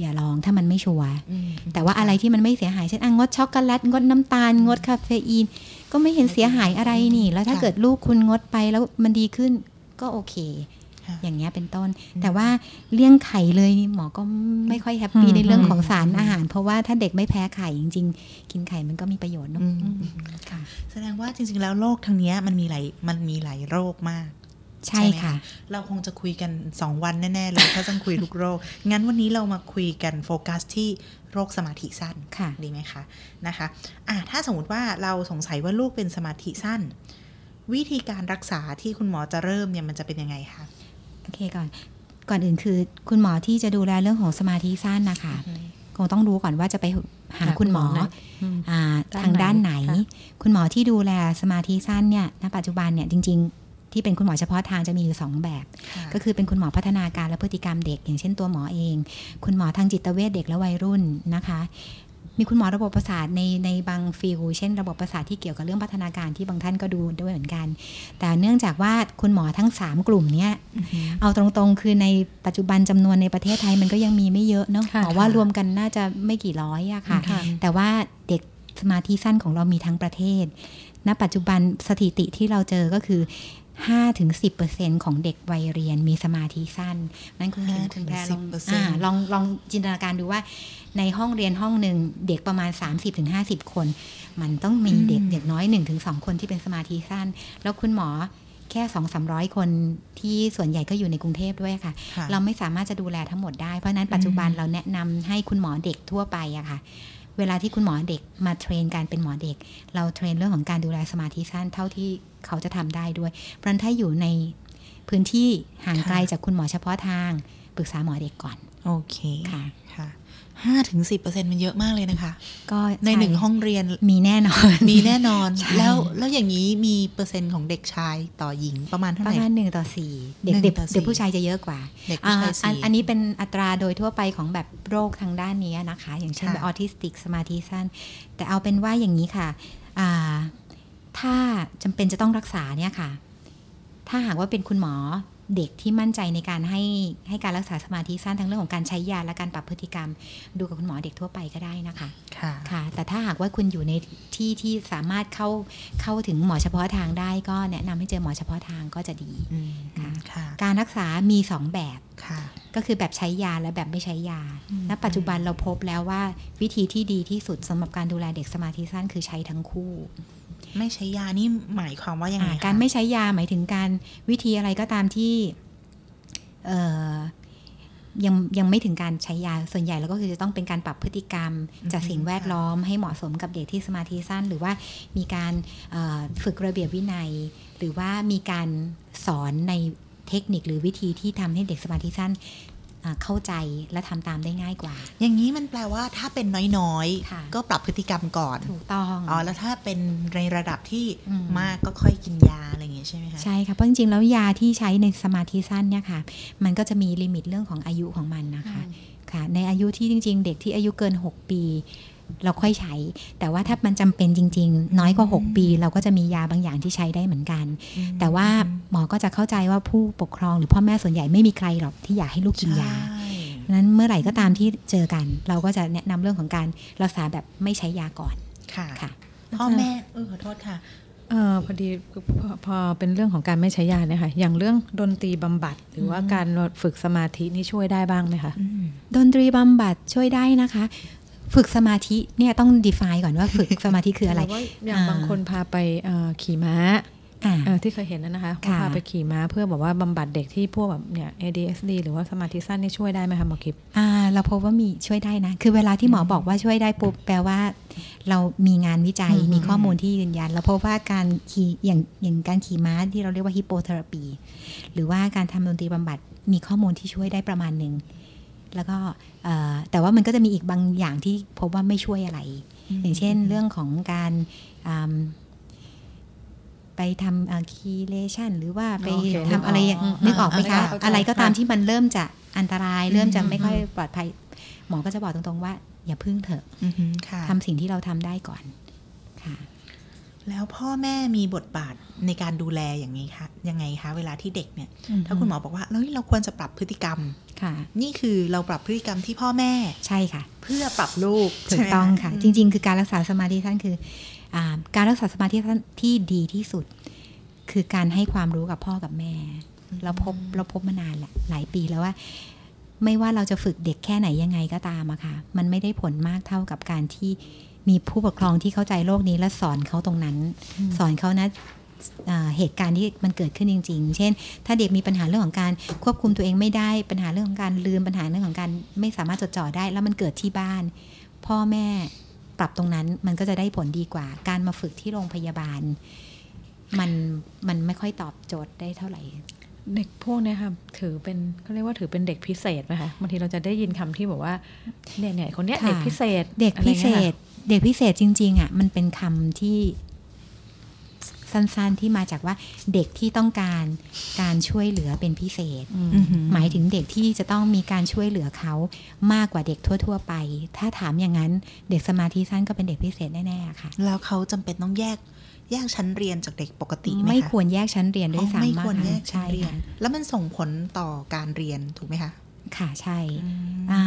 อย่าลองถ้ามันไม่ชัวร์อืมแต่ว่าอะไรที่มันไม่เสียหายเช่นอะงดช็อกโกแลตงดน้ำตาล งดคาเฟอีน ก็ไม่เห็นเสียหายอะไรนี่ แล้วถ้าค่ะเกิดลูกคุณงดไปแล้วมันดีขึ้นก็โอเคค่ะ อย่างเงี้ยเป็นต้น แต่ว่าเลี่ยงไข่เลยนี่หมอก็ไม่ค่อย happy อืมในเรื่องของสารอาหาร เพราะว่าถ้าเด็กไม่แพ้ไข่จริง ๆ กินไข่มันก็มีประโยชน์เนอะอืมอืมค่ะแสดงว่าจริง ๆ แล้วโรคทางเนี้ยมันมีหลายมันมีหลายโรคมากใช่ไหมค่ะ เราคงจะคุยกัน 2 วันแน่ ๆ เลย ถ้าต้องคุยทุกโรค งั้นวันนี้เรามาคุยกันโฟกัสที่โรคสมาธิสั้นค่ะดีไหมคะนะคะอะถ้าสมมติว่าเราสงสัยว่าลูกเป็นสมาธิสั้น วิธีการรักษาที่คุณหมอจะเริ่มเนี่ยมันจะเป็นยังไงคะ โอเคก่อน ก่อนอื่นคือ คุณหมอที่จะดูแลเรื่องของสมาธิสั้นนะคะคงต้องรู้ก่อนว่าจะไปหาหาคุคุณณหหมมออไหนอืมอ่าด้านทางด้านไหนไหนค่ะคุณหมอที่ดูแลสมาธิสั้นเนี่ยณปัจจุบันเนี่ยจริง ๆ ที่เป็นคุณหมอเฉพาะทางจะมีอยู่สองแบบ ก็คือเป็นคุณหมอพัฒนาการและพฤติกรรมเด็ก อย่างเช่นตัวหมอเอง คุณหมอทางจิตเวชเด็กและวัยรุ่นนะคะ มีคุณหมอระบบประสาทในในบางฟิลเช่นระบบประสาทที่เกี่ยวกับเรื่องพัฒนาการที่บางท่านก็ดูด้วยเหมือนกัน แต่เนื่องจากว่าคุณหมอทั้ง 3 กลุ่มเนี้ยเอาตรงๆ คือในปัจจุบันจำนวนในประเทศไทยมันก็ยังมีไม่เยอะเนาะค่ะหมอว่ารวมกันน่าจะไม่กี่ร้อยอะค่ะค่ะ แต่ว่าเด็กสมาธิสั้นของเรามีทั้งประเทศณปัจจุบันสถิติที่เราเจอก็คือ 5-10%ของเด็กวัยเรียนมีสมาธิสั้น นั่นคุณเห็นคุณแพรลอง5-10%อ่าลองลองจินตนาการดูว่าในห้องเรียนห้องหนึ่งเด็กประมาณ 30-50 คน มันต้องมีเด็กอย่างน้อย 1-2 คนที่เป็นสมาธิสั้น แล้วคุณหมอแค่2-300คนที่ส่วนใหญ่ก็อยู่ในกรุงเทพด้วยค่ะค่ะ เราไม่สามารถจะดูแลทั้งหมดได้ เพราะฉะนั้นปัจจุบันเราแนะนำให้คุณหมอเด็กทั่วไปอะค่ะ เวลาที่คุณหมอเด็กมาเทรนการเป็นหมอเด็ก เราเทรนเรื่องของการดูแลสมาธิสั้นเท่าที่เขาจะทำได้ด้วยเพราะฉะนั้นถ้าอยู่ในพื้นที่ห่างไกลค่ะจากคุณหมอเฉพาะทางปรึกษาหมอเด็กก่อน โอเคค่ะค่ะ ห้าถึงสิบเปอร์เซ็นมันเยอะมากเลยนะคะ ก็ในหนึ่งห้องเรียนมีแน่นอน มีแน่นอนใช่แล้วแล้วอย่างนี้มีเปอร์เซ็นต์ของเด็กชายต่อหญิงประมาณเท่าปไหระร่มาณหนึ่งต่อสี่เด็กหนึ่งเด็กต่อสี่เด็กผู้ชายจะเยอะกว่า เด็กผู้ชายอ่าอันสี่อันนี้เป็นอัตราโดยทั่วไปของแบบโรคทางด้านนี้นะคะ อย่างเช่นค่ะแบบออทิสติกสมาธิสั้น แต่เอาเป็นว่าอย่างนี้ค่ะอ่าถ้าจำเป็นจะต้องรักษาเนี่ยค่ะ ถ้าหากว่าเป็นคุณหมอ เด็กที่มั่นใจในการให้ให้การรักษาสมาธิสั้นทั้งเรื่องของการใช้ยาและการปรับพฤติกรรม ดูกับคุณหมอเด็กทั่วไปก็ได้นะคะค่ะค่ะ แต่ถ้าหากว่าคุณอยู่ในที่ที่สามารถเข้าเข้าถึงหมอเฉพาะทางได้ก็แนะนำให้เจอหมอเฉพาะทางก็จะดีอืมค่ะค่ะการรักษามี 2 แบบค่ะก็คือแบบใช้ยาและแบบไม่ใช้ยา ณ ปัจจุบันเราพบแล้วว่าวิธีที่ดีที่สุดสำหรับการดูแลเด็กสมาธิสั้นคือใช้ทั้งคู่ ไม่ใช้ยานี่หมายความว่ายังไงอ่าคะการไม่ใช้ยาหมายถึงการวิธีอะไรก็ตามที่เอ่อยังยังไม่ถึงการใช้ยาส่วนใหญ่แล้วก็คือจะต้องเป็นการปรับพฤติกรรมจากสิ่งแวดล้อมให้เหมาะสมกับเด็กที่สมาธิสั้น หรือว่ามีการเอ่อฝึกระเบียบวินัย หรือว่ามีการสอนในเทคนิคหรือวิธีที่ทำให้เด็กสมาธิสั้นอ่า เข้าใจและทำตามได้ง่ายกว่า อย่างนี้มันแปลว่าถ้าเป็นน้อยค่ะๆก็ปรับพฤติกรรมก่อนถูกต้องอ๋อแล้วถ้าเป็นในระดับที่อืมมากก็ค่อยกินยาอะไรอย่างเงี้ยใช่ไหมคะใช่ค่ะเพราะจริงๆแล้วยาที่ใช้ในสมาธิสั้นเนี่ยค่ะ มันก็จะมีลิมิตเรื่องของอายุของมันนะคะค่ะในอายุที่จริง ๆ เด็กที่อายุเกิน 6 ปี เราค่อยใช้ แต่ว่าถ้ามันจำเป็นจริง ๆ น้อยกว่า 6 ปี เราก็จะมียาบางอย่างที่ใช้ได้เหมือนกัน แต่ว่าหมอก็จะเข้าใจว่าผู้ปกครองหรือพ่อแม่ส่วนใหญ่ไม่มีใครหรอกที่อยากให้ลูกกินยาใช่นั้นเมื่อไหร่ก็ตามที่เจอกัน เราก็จะแนะนำเรื่องของการรักษาแบบไม่ใช้ยาก่อนค่ะค่ะ พ่อแม่เออขอโทษค่ะเออพอดีพอพอเป็นเรื่องของการไม่ใช้ยาเนี่ยค่ะอย่างเรื่องดนตรีบำบัด หรือว่าการฝึกสมาธินี่ช่วยได้บ้างไหมคะดนตรีบำบัดช่วยได้นะคะ ฝึกสมาธิเนี่ยต้อง define ก่อนว่าฝึกสมาธิคืออะไรหว่าอย่างอ่าบางคนพาไปเอ่อขี่ม้าอ่าเออที่เคยเห็นนะนะคะเขาค่ะพาไปขี่ม้าเพื่อแบบว่าบำบัดเด็กที่พวกแบบเนี่ย ADHD หรือว่าสมาธิสั้นนี่ช่วยได้ไหมคะหมอคิปอ่าเราพบว่ามีช่วยได้นะ คือเวลาที่หมอบอกว่าช่วยได้ปุ๊บแปลว่า เรามีงานวิจัยอืมมีข้อมูลที่ยืนยัน แล้วพบว่าการขี่อย่างอย่างการขี่ม้าที่เราเรียกว่าฮิปโปเทอราปี หรือว่าการทำดนตรีบำบัดมีข้อมูลที่ช่วยได้ประมาณหนึ่ง แล้วก็เอ่อแต่ว่ามันก็จะมีอีกบางอย่างที่พบว่าไม่ช่วยอะไร อย่างเช่นเรื่องของการอืมไปทำคีเลชันหรือว่าไปโอเคทำอะไรอย่างนึกออกนึกออกไหมคะเข้าใจอะไรก็ตามค่ะที่มันเริ่มจะอันตราย เริ่มจะอืมไม่ค่อยปลอดภัย หมอก็จะบอกตรงๆว่า อย่าพึ่งเถอะอือหือค่ะทำสิ่งที่เราทำได้ก่อนค่ะแล้วพ่อแม่มีบทบาทในการดูแลอย่างนี้คะยังไงคะเวลาที่เด็กเนี่ย ถ้าคุณหมอบอกว่าเฮ้ยเราควรจะปรับพฤติกรรมค่ะ นี่คือเราปรับพฤติกรรมที่พ่อแม่ใช่ค่ะ เพื่อปรับลูกถูใช่กไหมต้องค่ะมจริง ๆ คือการรักษาสมาธิสั้นคืออาการรักษาสมาธิสั้นที่ดีที่สุด คือการให้ความรู้กับพ่อกับแม่ เราพบเราพบมานานแหละหลายปีแล้วว่า ไม่ว่าเราจะฝึกเด็กแค่ไหนยังไงก็ตามอะค่ะ มันไม่ได้ผลมากเท่ากับการที่มีผู้ปกครองที่เข้าใจโลกนี้และสอนเขาตรงนั้น สอนเขานะอ่า เหตุการณ์ที่มันเกิดขึ้นจริง ๆ เช่น ถ้าเด็กมีปัญหาเรื่องของการควบคุมตัวเองไม่ได้ปัญหาเรื่องของการลืมปัญหาเรื่องของการไม่สามารถจดจ่อได้ แล้วมันเกิดที่บ้าน พ่อแม่ปรับตรงนั้นมันก็จะได้ผลดีกว่า การมาฝึกที่โรงพยาบาล มันมันไม่ค่อยตอบโจทย์ได้เท่าไหร่เด็กพวกเนี้ยค่ะถือเป็นเขาเรียกว่าถือเป็นเด็กพิเศษไหมคะบางทีเราจะได้ยินคำที่บอกว่าเนี่ยเนี่ยคนเนี้ยค่ะเด็กพิเศษ เด็กอะไรพิงี้ยเศค่ะษเด็กพิเศษจริงๆอะมันเป็นคำที่ สั้น ๆ ที่มาจากว่าเด็กที่ต้องการการช่วยเหลือเป็นพิเศษอืมอือหือหมายถึงเด็กที่จะต้องมีการช่วยเหลือเขามากกว่าเด็กทั่ว ๆ ไป ถ้าถามอย่างนั้นเด็กสมาธิสั้นก็เป็นเด็กพิเศษแน่ๆค่ะ แล้วเขาจำเป็นต้องแยกแยกชั้นเรียนจากเด็กปกติไหมคะไม่ควรแยกชั้นเรียนด้วยอ๋อไม่ซ้ำควรอะแยค่ะกชั้นใช่เรียนค่ะแล้วมันส่งผลต่อการเรียนถูกไหมคะค่ะใช่อ่า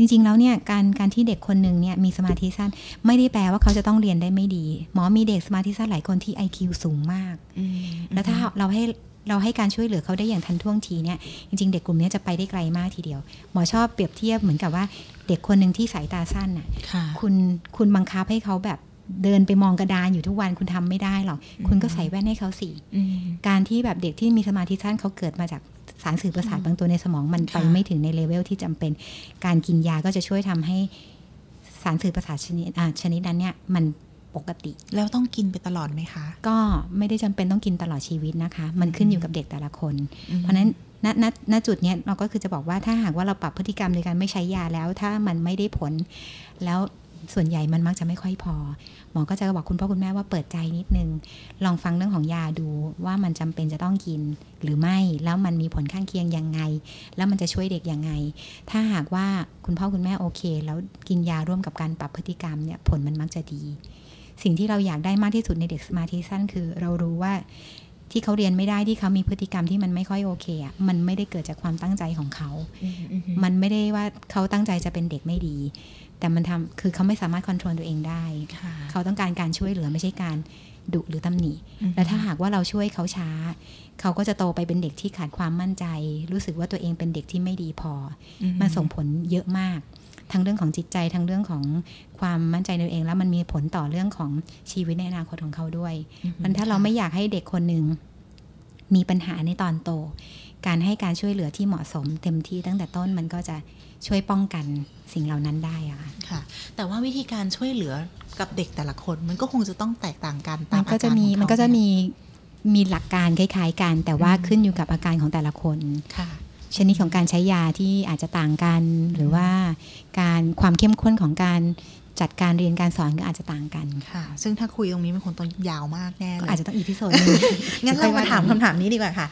จริงๆแล้วเนี่ยการการที่เด็กคนหนึ่งเนี่ยมีสมาธิสั้น ไม่ได้แปลว่าเขาจะต้องเรียนได้ไม่ดี หมอมีเด็กสมาธิสั้นหลายคนที่ IQ สูงมาก แล้วถ้าเราให้เราให้การช่วยเหลือเขาได้อย่างทันท่วงทีเนี่ยจริงๆ เด็กกลุ่มนี้จะไปได้ไกลมากทีเดียว หมอชอบเปรียบเทียบเหมือนกับว่าเด็กคนหนึ่งที่สายตาสั้นน่ะค่ะคุณคุณบังคับให้เขาแบบเดินไปมองกระดานอยู่ทุกวันคุณทำไม่ได้หรอก คุณก็ใส่แว่นให้เขาสิอืมการที่แบบเด็กที่มีสมาธิสั้นเขาเกิดมาจาก สารสื่อประสาทบางตัวในสมองมันไปค่ะไม่ถึงในเลเวลที่จำเป็น การกินยาก็จะช่วยทำให้สารสื่อประสาทชนิดอ่าชนิดนั้นเนี่ยมันปกติ แล้วต้องกินไปตลอดไหมคะ ก็ไม่ได้จำเป็นต้องกินตลอดชีวิตนะคะ มันขึ้นอยู่กับเด็กแต่ละคนอืมเพราะฉะนั้นณณณจุดเนี้ยเราก็คือจะบอกว่าถ้าหากว่าเราปรับพฤติกรรมโดยการไม่ใช้ยาแล้ว ถ้ามันไม่ได้ผล แล้ว ส่วนใหญ่มันมักจะไม่ค่อยพอ หมอก็จะบอกคุณพ่อคุณแม่ว่าเปิดใจนิดนึง ลองฟังเรื่องของยาดูว่ามันจำเป็นจะต้องกินหรือไม่แล้วมันมีผลข้างเคียงยังไง แล้วมันจะช่วยเด็กยังไง ถ้าหากว่าคุณพ่อคุณแม่โอเค แล้วกินยาร่วมกับการปรับพฤติกรรมเนี่ยผลมันมักจะดี สิ่งที่เราอยากได้มากที่สุดในเด็กสมาธิสั้นคือ เรารู้ว่าที่เขาเรียนไม่ได้ที่เขามีพฤติกรรมที่มันไม่ค่อยโอเคอะมันไม่ได้เกิดจากความตั้งใจของเขา มันไม่ได้ว่าเขาตั้งใจจะเป็นเด็กไม่ดี แต่มันทำคือเขาไม่สามารถควบคุมตัวเองได้ค่ะเขาต้องการการช่วยเหลือไม่ใช่การดุหรือตำหนิอืมและถ้าหากว่าเราช่วยเขาช้า เขาก็จะโตไปเป็นเด็กที่ขาดความมั่นใจ รู้สึกว่าตัวเองเป็นเด็กที่ไม่ดีพออมันส่งผลเยอะมาก ทั้งเรื่องของจิตใจ ทั้งเรื่องของความมั่นใจในตัวเอง แล้วมันมีผลต่อเรื่องของชีวิตในอนาคตของเขาด้วย มันถ้าเราไม่อยากให้เด็กคนหนึ่ง มีปัญหาในตอนโต การให้การช่วยเหลือที่เหมาะสมเต็มที่ตั้งแต่ต้นมันก็จะช่วยป้องกันสิ่งเหล่านั้นได้อะค่ะค่ะแต่ว่าวิธีการช่วยเหลือกับเด็กแต่ละคนมันก็คงจะต้องแตกต่างกันตามัมนก็จะอาารมีของเขามันก็จะไหมีมีหลักการคล้ายๆกันแต่ว่าอืมขึ้นอยู่กับอาการของแต่ละคนค่ะชนิดของการใช้ยาที่อาจจะต่างกัน หรือว่าการความเข้มข้นของการ จัดการเรียนการสอนก็อาจจะต่างกันค่ะ ซึ่งถ้าคุยตรงนี้มันคงต้องยาวมากแน่เลก็ยอาจจะต้อง episodeหนึงงั้นเรามาถามค่อยว่ากันคำถามนี้ดีกว่าค่ะ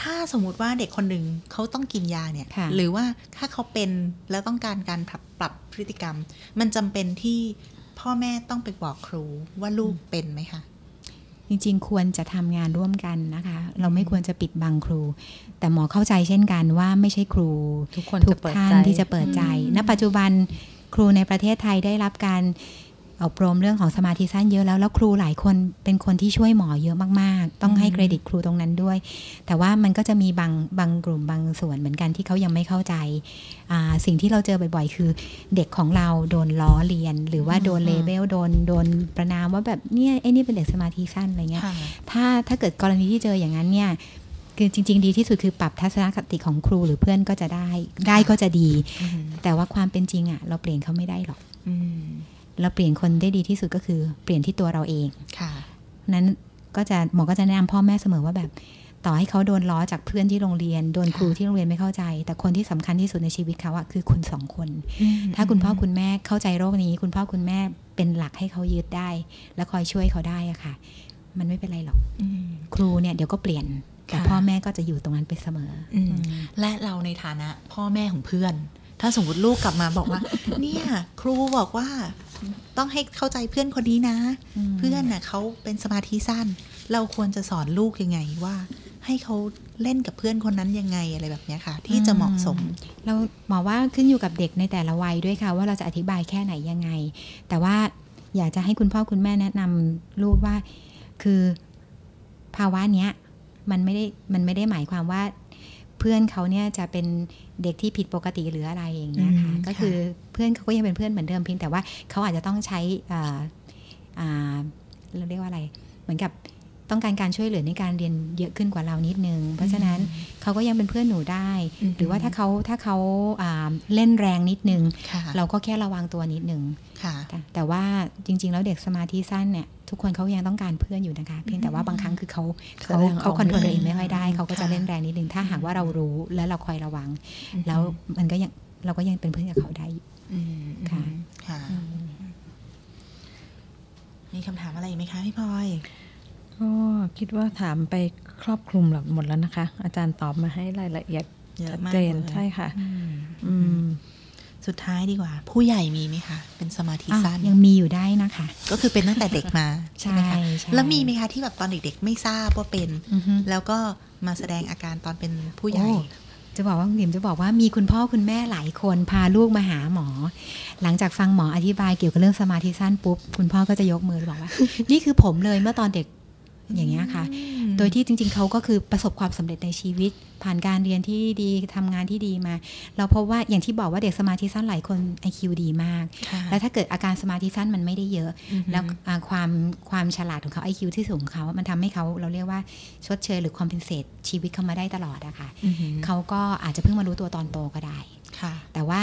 ถ้าสมมุติว่าเด็กคนหนึ่งเขาต้องกินยาเนี่ยค่ะหรือว่าถ้าเขาเป็นแล้วต้องการการปรับปรับพฤติกรรม มันจำเป็นที่พ่อแม่ต้องไปบอกครูว่าลูกเป็นไหมคะจริงๆ ควรจะทำงานร่วมกันนะคะ เราไม่ควรจะปิดบังครู แต่หมอเข้าใจเช่นกันว่าไม่ใช่ครู ทุกคนทุจะกเปิดท่านใจที่จะเปิดใจ ณ ปัจจุบัน ครูในประเทศไทยได้รับการอบรมเรื่องของสมาธิสั้นเยอะแล้ว แล้วครูหลายคนเป็นคนที่ช่วยหมอเยอะมาก ๆ ต้องให้เครดิตครูตรงนั้นด้วย แต่ว่ามันก็จะมีบางบางกลุ่มบางส่วนเหมือนกันที่เขายังไม่เข้าใจอ่าสิ่งที่เราเจอบ่อย ๆ คือเด็กของเราโดนล้อเลียน หรือว่าโดนอืมเลเวลโดนโดนประนามว่าแบบเนี่ยไอ้นี่เป็นเด็กสมาธิสั้นอะไรเงี้ยค่ะถ้าถ้าเกิดกรณีที่เจออย่างนั้นเนี่ย คือจริง ๆ ดีที่สุดคือปรับทัศนคติของครูหรือเพื่อนก็จะได้ ได้ก็จะดีอืมแต่ว่าความเป็นจริงอะ่ะ เราเปลี่ยนเขาไม่ได้หรอกอืมเราเปลี่ยนคนได้ดีที่สุดก็คือเปลี่ยนที่ตัวเราเองค่ะนั้นก็จะหมอก็จะแนะนำพ่อแม่เสมอว่าแบบ ต่อให้เขาโดนล้อจากเพื่อนที่โรงเรียน โดนครูค่ะที่โรงเรียนไม่เข้าใจ แต่คนที่สำคัญที่สุดในชีวิตเขาอะคือคุณสองคน ถ้าคุณพ่อคุณแม่เข้าใจโรคนี้ คุณพ่อคุณแม่เป็นหลักให้เขายึดได้ และคอยช่วยเขาได้อะค่ะ มันไม่เป็นไรหรอกอืมครูเนี่ยเดี๋ยวก็เปลี่ยน แต่ค่ะพ่อแม่ก็จะอยู่ตรงนั้นไปเสมอออืมและเราในฐานะพ่อแม่ของเพื่อน ถ้าสมมติลูกกลับมาบอกว่า เนี่ยครูบอกว่าต้องให้เข้าใจเพื่อนคนนี้นะอืมเพื่อนน่ะเขาเป็นสมาธิสั้น เราควรจะสอนลูกยังไงว่า ให้เขาเล่นกับเพื่อนคนนั้นยังไงอะไรแบบเนี้ยค่ะ ที่จะเหมาะสม เราหมอว่าขึ้นอยู่กับเด็กในแต่ละวัยด้วยค่ะ ว่าเราจะอธิบายแค่ไหนยังไง แต่ว่าอยากจะให้คุณพ่อคุณแม่แนะนำลูกว่า คือภาวะเนี้ย มันไม่ได้มันไม่ได้หมายความว่า เพื่อนเขาเนี่ยจะเป็นเด็กที่ผิดปกติหรืออะไรอย่างเงี้ยค่ะอืมก็คือเพื่อนเขาก็ยังเป็นเพื่อนเหมือนเดิมเพียงแต่ว่าเขาอาจจะต้องใช้อ่าอ่าเราเรียกว่าอะไร เหมือนกับ ต้องการการช่วยเหลือในการเรียนเยอะขึ้นกว่าเรานิดนึง เพราะฉะนั้นเขาก็ยังเป็นเพื่อนหนูได้อืมหรือว่าถ้าเขาถ้าเขาอ่าเล่นแรงนิดนึงค่ะเราก็แค่ระวังตัวนิดนึงค่ะแต่แต่ว่าจริง ๆ แล้วเด็กสมาธิสั้นเนี่ยทุกคนเขายังต้องการเพื่อนอยู่นะคะ เพียงแต่ว่าบางครั้งคือเขาเขาแสดงออกเขาคอนโทรลไม่ตัวเองไม่ค่อยได้เขาก็จะค่ะเล่นแรงนิดนึงถ้าหากว่าเรารู้และเราคอยระวัง แล้วมันก็ยังเราก็ยังเป็นเพื่อนกับเขาได้อยู่อืมค่ะค่ะ มีคำถามอะไรอีกไหมคะพี่พลอย ก็คิดว่าถามไปครอบคลุมหมดแล้วนะคะ อาจารย์ตอบมาให้รายละเอียดเยอะชัดมากเจนเลยใช่ค่ะอืมอืมสุดท้ายดีกว่า ผู้ใหญ่มีไหมคะ เป็นสมาธิอะสั้นยังมีอยู่ได้นะคะ ก็คือเป็นตั้งแต่เด็กมา ใช่ไหมคะใช่แล้วมีไหมคะที่แบบตอนเด็กๆ ไม่ทราบว่าเป็นอือฮึแล้วก็มาแสดงอาการตอนเป็นผู้ใหญ่โอ้จะบอกว่าคุณหนิมจะบอกว่ามีคุณพ่อคุณแม่หลายคนพาลูกมาหาหมอ หลังจากฟังหมออธิบายเกี่ยวกับเรื่องสมาธิสั้นปุ๊บ คุณพ่อก็จะยกมือบอกว่า นี่คือผมเลยเมื่อตอนเด็ก อย่างเงี้ยค่ะ โดยที่จริง ๆเขาก็คือประสบความสำเร็จในชีวิต ผ่านการเรียนที่ดีทำงานที่ดีมา เราพบว่าอย่างที่บอกว่าเด็กสมาธิสั้นหลายคน IQ ดีมากค่ะแล้วถ้าเกิดอาการสมาธิสั้นมันไม่ได้เยอะอือฮึแล้วอ่าความความฉลาดของเขา IQ ที่สูงของเขา มันทำให้เขาเราเรียกว่าชดเชยหรือคอมเพนเซตชีวิตเขามาได้ตลอดอะค่ะอือหือเขาก็อาจจะเพิ่งมารู้ตัวตอนโตก็ได้ค่ะแต่ว่า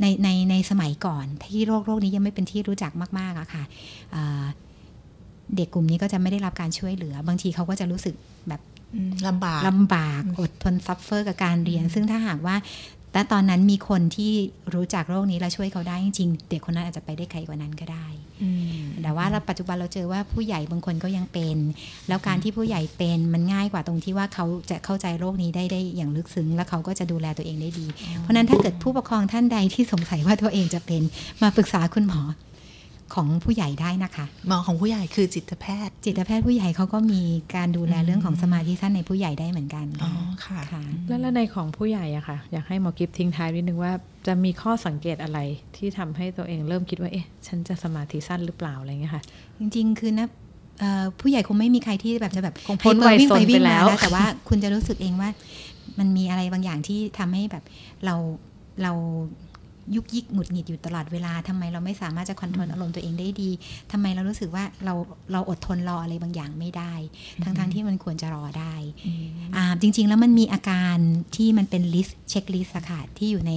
ในในในสมัยก่อนที่โรคโรคนี้ยังไม่เป็นที่รู้จักมากๆอะค่ะอ่า เด็กกลุ่มนี้ก็จะไม่ได้รับการช่วยเหลือ บางทีเขาก็จะรู้สึกแบบอืมลำบากลำบาก อดทน suffer กับการเรียน ซึ่งถ้าหากว่าแต่ตอนนั้นมีคนที่รู้จักโรคนี้แล้วช่วยเขาได้จริงๆเด็กคนนั้นอาจจะไปได้ไกลกว่านั้นก็ได้อืมแต่ว่าเราปัจจุบันเราเจอว่าผู้ใหญ่บางคนก็ยังเป็น แล้วการที่ผู้ใหญ่เป็นมันง่ายกว่าตรงที่ว่าเขาจะเข้าใจโรคนี้ได้ได้อย่างลึกซึ้ง แล้วเขาก็จะดูแลตัวเองได้ดี เพราะฉะนั้นถ้าเกิดผู้ปกครองท่านใดที่สงสัยว่าตัวเองจะเป็นมาปรึกษาคุณหมอ ของผู้ใหญ่ได้นะคะหมอของผู้ใหญ่คือจิตแพทย์ จิตแพทย์ผู้ใหญ่เขาก็มีการดูแลเรื่องของสมาธิสั้นในผู้ใหญ่ได้เหมือนกันอ๋อค่ะค่ะแล้วแล้วในของผู้ใหญ่อะค่ะ อยากให้หมอกิฟทิ้งท้ายนิดนึงว่าจะมีข้อสังเกตอะไรที่ทำให้ตัวเองเริ่มคิดว่าเอ๊ะฉันจะสมาธิสั้นหรือเปล่าอะไรเงี้ยค่ะจริง ๆ คือนะเอ่อผู้ใหญ่คงไม่มีใครที่แบบจะแบบคงพ้นให้เปิดวัยวิ่งซนไปวิ่งไปแล้มาวนะแต่ว่าคุณจะรู้สึกเองว่า มันมีอะไรบางอย่างที่ทำให้แบบเราเรา ยุกยิกหงุดหงิดอยู่ตลอดเวลาทำไมเราไม่สามารถจะ control อารมณ์ตัวเองได้ดีทำไมเรารู้สึกว่าเราเราอดทนรออะไรบางอย่างไม่ได้ ทั้งๆที่มันควรจะรอได้อ่าจริง ๆ แล้วมันมีอาการที่มันเป็น list checklist อะค่ะที่อยู่ใน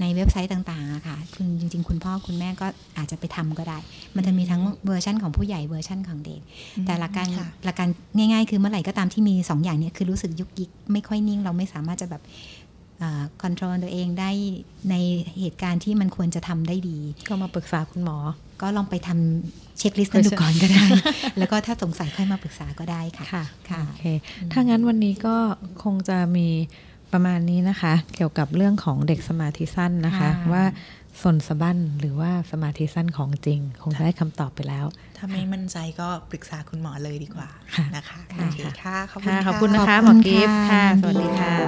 ในเว็บไซต์ต่างๆอะค่ะคุณจริง ๆ คุณพ่อคุณแม่ก็อาจจะไปทำก็ได้ มันจะมีทั้งเวอร์ชั่นของผู้ใหญ่เวอร์ชั่นของเด็ก แต่หลักการค่ะหลักการง่าย ๆ คือเมื่อไหร่ก็ตามที่มีสองอย่างเนี้ยคือรู้สึกยุกยิกไม่ค่อยนิ่งเราไม่สามารถจะแบบ control ตัวเองได้ในเหตุการณ์ที่มันควรจะทำได้ดี ก็มาปรึกษาคุณหมอ ก็ลองไปทำ checklist กันดูก่อนก็ได้ แล้วก็ถ้าสงสัยค่อยมาปรึกษาก็ได้ค่ะ ค่ะค่ะโอเค ถ้างั้นวันนี้ก็คงจะมีประมาณนี้นะคะ เกี่ยวกับเรื่องของเด็กสมาธิสั้นนะคะค่ะว่าซนสะบั้นหรือว่าสมาธิสั้นของจริง คงจะได้คำตอบไปแล้ว ถ้าไม่มั่นใจก็ปรึกษาคุณหมอเลยดีกว่าค่ะนะคะค่ะโอเคค่ะ ขอบคุณค่ะค่ะขอบคุณนะคะขอบหมคุอณกิฟต์ค่ะค่ะ สวัสดีดีค่ะค่ะ